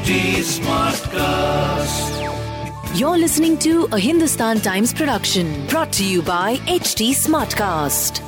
HT Smartcast. You're listening to a Hindustan Times production brought to you by HT Smartcast.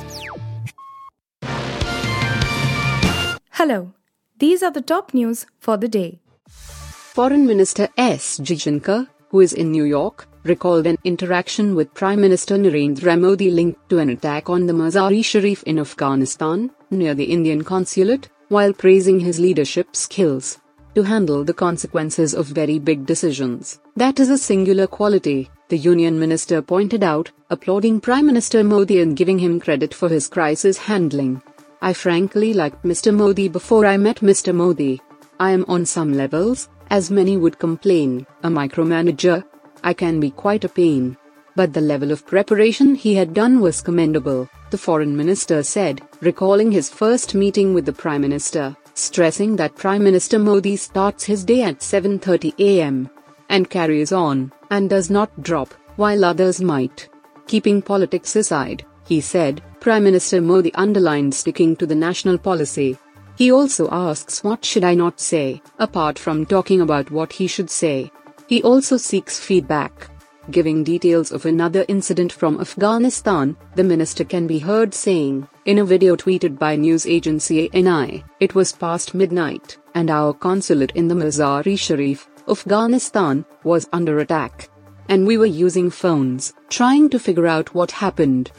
Hello, these are the top news for the day. Foreign Minister S. Jaishankar, who is in New York, recalled an interaction with Prime Minister Narendra Modi linked to an attack on the Mazar-e-Sharif in Afghanistan, near the Indian consulate, while praising his leadership skills to handle the consequences of very big decisions. That is a singular quality, the Union Minister pointed out, applauding Prime Minister Modi and giving him credit for his crisis handling. I frankly liked Mr. Modi before I met Mr. Modi. I am on some levels, as many would complain, a micromanager. I can be quite a pain. But the level of preparation he had done was commendable, the foreign minister said, recalling his first meeting with the prime minister, stressing that Prime Minister Modi starts his day at 7:30 a.m. and carries on and does not drop while others might. Keeping politics aside, he said, Prime Minister Modi underlined sticking to the national policy. He also asks what should I not say, apart from talking about what he should say. He also seeks feedback. Giving details of another incident from Afghanistan, the minister can be heard saying, in a video tweeted by news agency ANI, it was past midnight, and our consulate in the Mazar-e-Sharif, Afghanistan, was under attack. And we were using phones, trying to figure out what happened.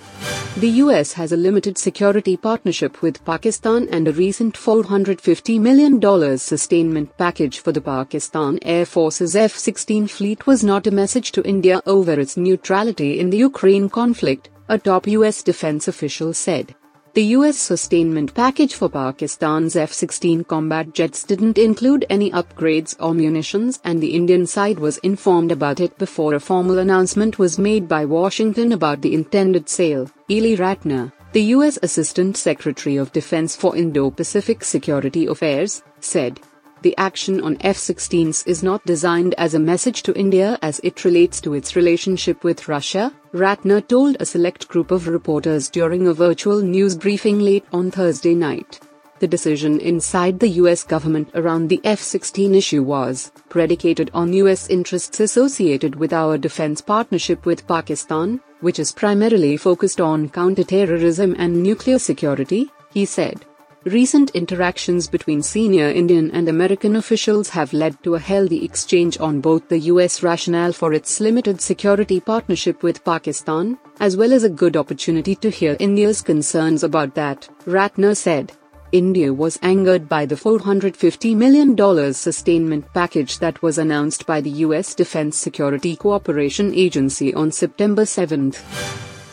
The US has a limited security partnership with Pakistan and a recent $450 million sustainment package for the Pakistan Air Force's F 16 fleet was not a message to India over its neutrality in the Ukraine conflict, a top US defense official said. The US sustainment package for Pakistan's F 16 combat jets didn't include any upgrades or munitions, and the Indian side was informed about it before a formal announcement was made by Washington about the intended sale. Ely Ratner, the US Assistant Secretary of Defense for Indo Pacific Security Affairs, said the action on F 16s is not designed as a message to India as it relates to its relationship with Russia, Ratner told a select group of reporters during a virtual news briefing late on Thursday night. The decision inside the US government around the F 16 issue was predicated on US interests associated with our defense partnership with Pakistan, which is primarily focused on counterterrorism and nuclear security, he said. Recent interactions between senior Indian and American officials have led to a healthy exchange on both the US rationale for its limited security partnership with Pakistan, as well as a good opportunity to hear India's concerns about that, Ratner said. India was angered by the $450 million sustainment package that was announced by the U.S. Defense Security Cooperation Agency on September 7.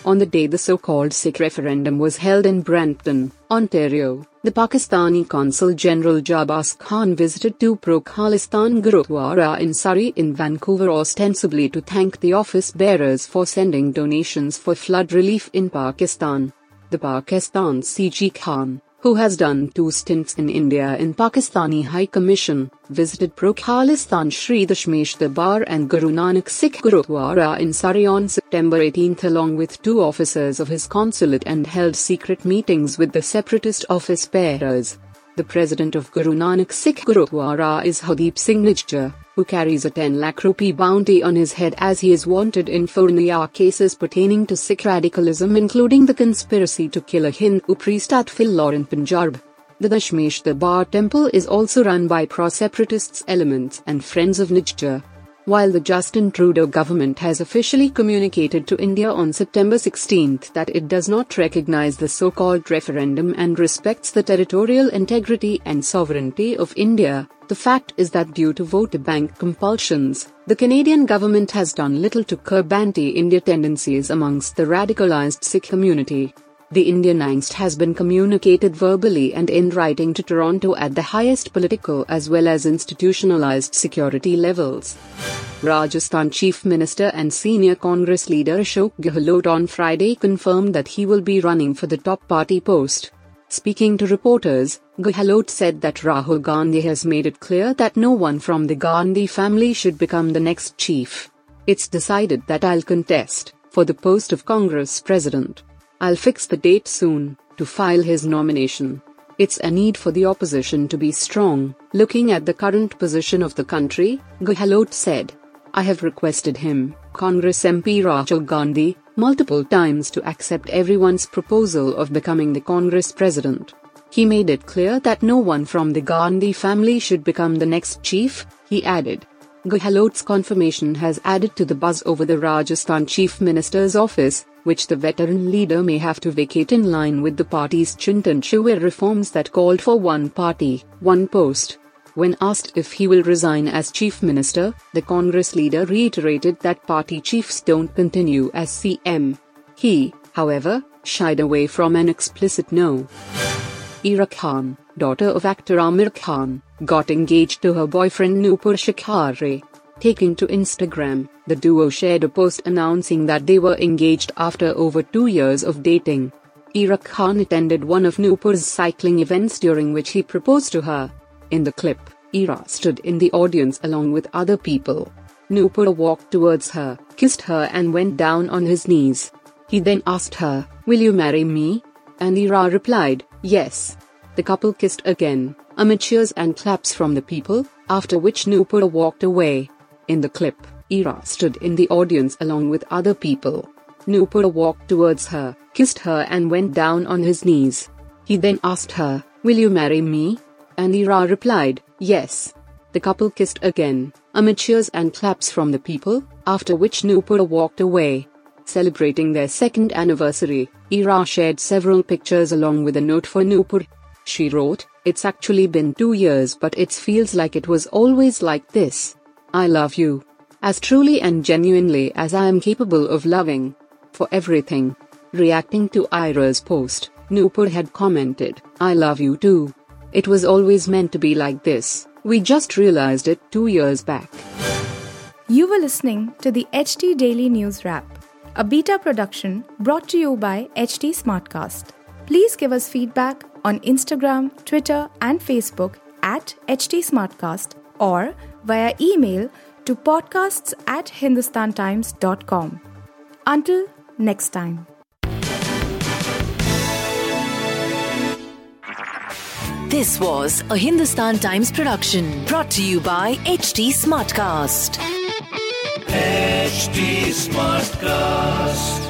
On the day the so called Sikh referendum was held in Brampton, Ontario, the Pakistani Consul General Janbaz Khan visited two pro Khalistan Gurudwara in Surrey in Vancouver ostensibly to thank the office bearers for sending donations for flood relief in Pakistan. The Pakistan CG Khan who has done two stints in India in Pakistani High Commission, visited Pro Khalistan Sri Dashmesh Darbar and Guru Nanak Sikh Gurudwara in Surrey on September 18 along with two officers of his consulate and held secret meetings with the separatist office bearers. The president of Guru Nanak Sikh Gurudwara is Hardeep Singh Nijjar who carries a 10 lakh rupee bounty on his head as he is wanted in four cases pertaining to Sikh radicalism including the conspiracy to kill a Hindu priest at Phillour in Punjab. The Dashmesh Darbar temple is also run by pro-separatists elements and friends of Nijjar. While the Justin Trudeau government has officially communicated to India on September 16 that it does not recognize the so called referendum and respects the territorial integrity and sovereignty of India, the fact is that due to vote bank compulsions, the Canadian government has done little to curb anti India tendencies amongst the radicalized Sikh community. The Indian angst has been communicated verbally and in writing to Toronto at the highest political as well as institutionalized security levels. Rajasthan Chief Minister and senior Congress leader Ashok Gehlot on Friday confirmed that he will be running for the top party post. Speaking to reporters, Gehlot said that Rahul Gandhi has made it clear that no one from the Gandhi family should become the next chief. It's decided that I'll contest for the post of Congress president. I'll fix the date soon to file his nomination. It's a need for the opposition to be strong. Looking at the current position of the country, Gehlot said. I have requested him, Congress MP Rahul Gandhi, multiple times to accept everyone's proposal of becoming the Congress president. He made it clear that no one from the Gandhi family should become the next chief, he added. Gehlot's confirmation has added to the buzz over the Rajasthan Chief Minister's office, which the veteran leader may have to vacate in line with the party's Chintan Shivir reforms that called for one party, one post. When asked if he will resign as chief minister, the Congress leader reiterated that party chiefs don't continue as CM. He, however, shied away from an explicit no. Ira Khan, daughter of actor Aamir Khan, got engaged to her boyfriend Nupur Shikhare. Taking to Instagram, the duo shared a post announcing that they were engaged after over two years of dating. Ira Khan attended one of Nupur's cycling events during which he proposed to her. In the clip, Ira stood in the audience along with other people. Nupur walked towards her, kissed her, and went down on his knees. He then asked her, Will you marry me? And Ira replied, Yes. The couple kissed again, amid cheers and claps from the people, after which Nupur walked away. In the clip, Ira stood in the audience along with other people. Nupur walked towards her, kissed her, and went down on his knees. He then asked her, Will you marry me? and Ira replied, Yes. The couple kissed again, amid cheers and claps from the people, after which Nupur walked away. Celebrating their second anniversary, Ira shared several pictures along with a note for Nupur. She wrote, It's actually been two years, but it feels like it was always like this. I love you. As truly and genuinely as I am capable of loving. For everything. Reacting to Ira's post, Nupur had commented, I love you too. It was always meant to be like this. We just realized it two years back. You were listening to the HT Daily News Wrap, a beta production brought to you by HT Smartcast. Please give us feedback on Instagram, Twitter, and Facebook at HT Smartcast or via email to podcasts at hindustantimes.com. Until next time. This was a Hindustan Times production brought to you by HT Smartcast. HT Smartcast.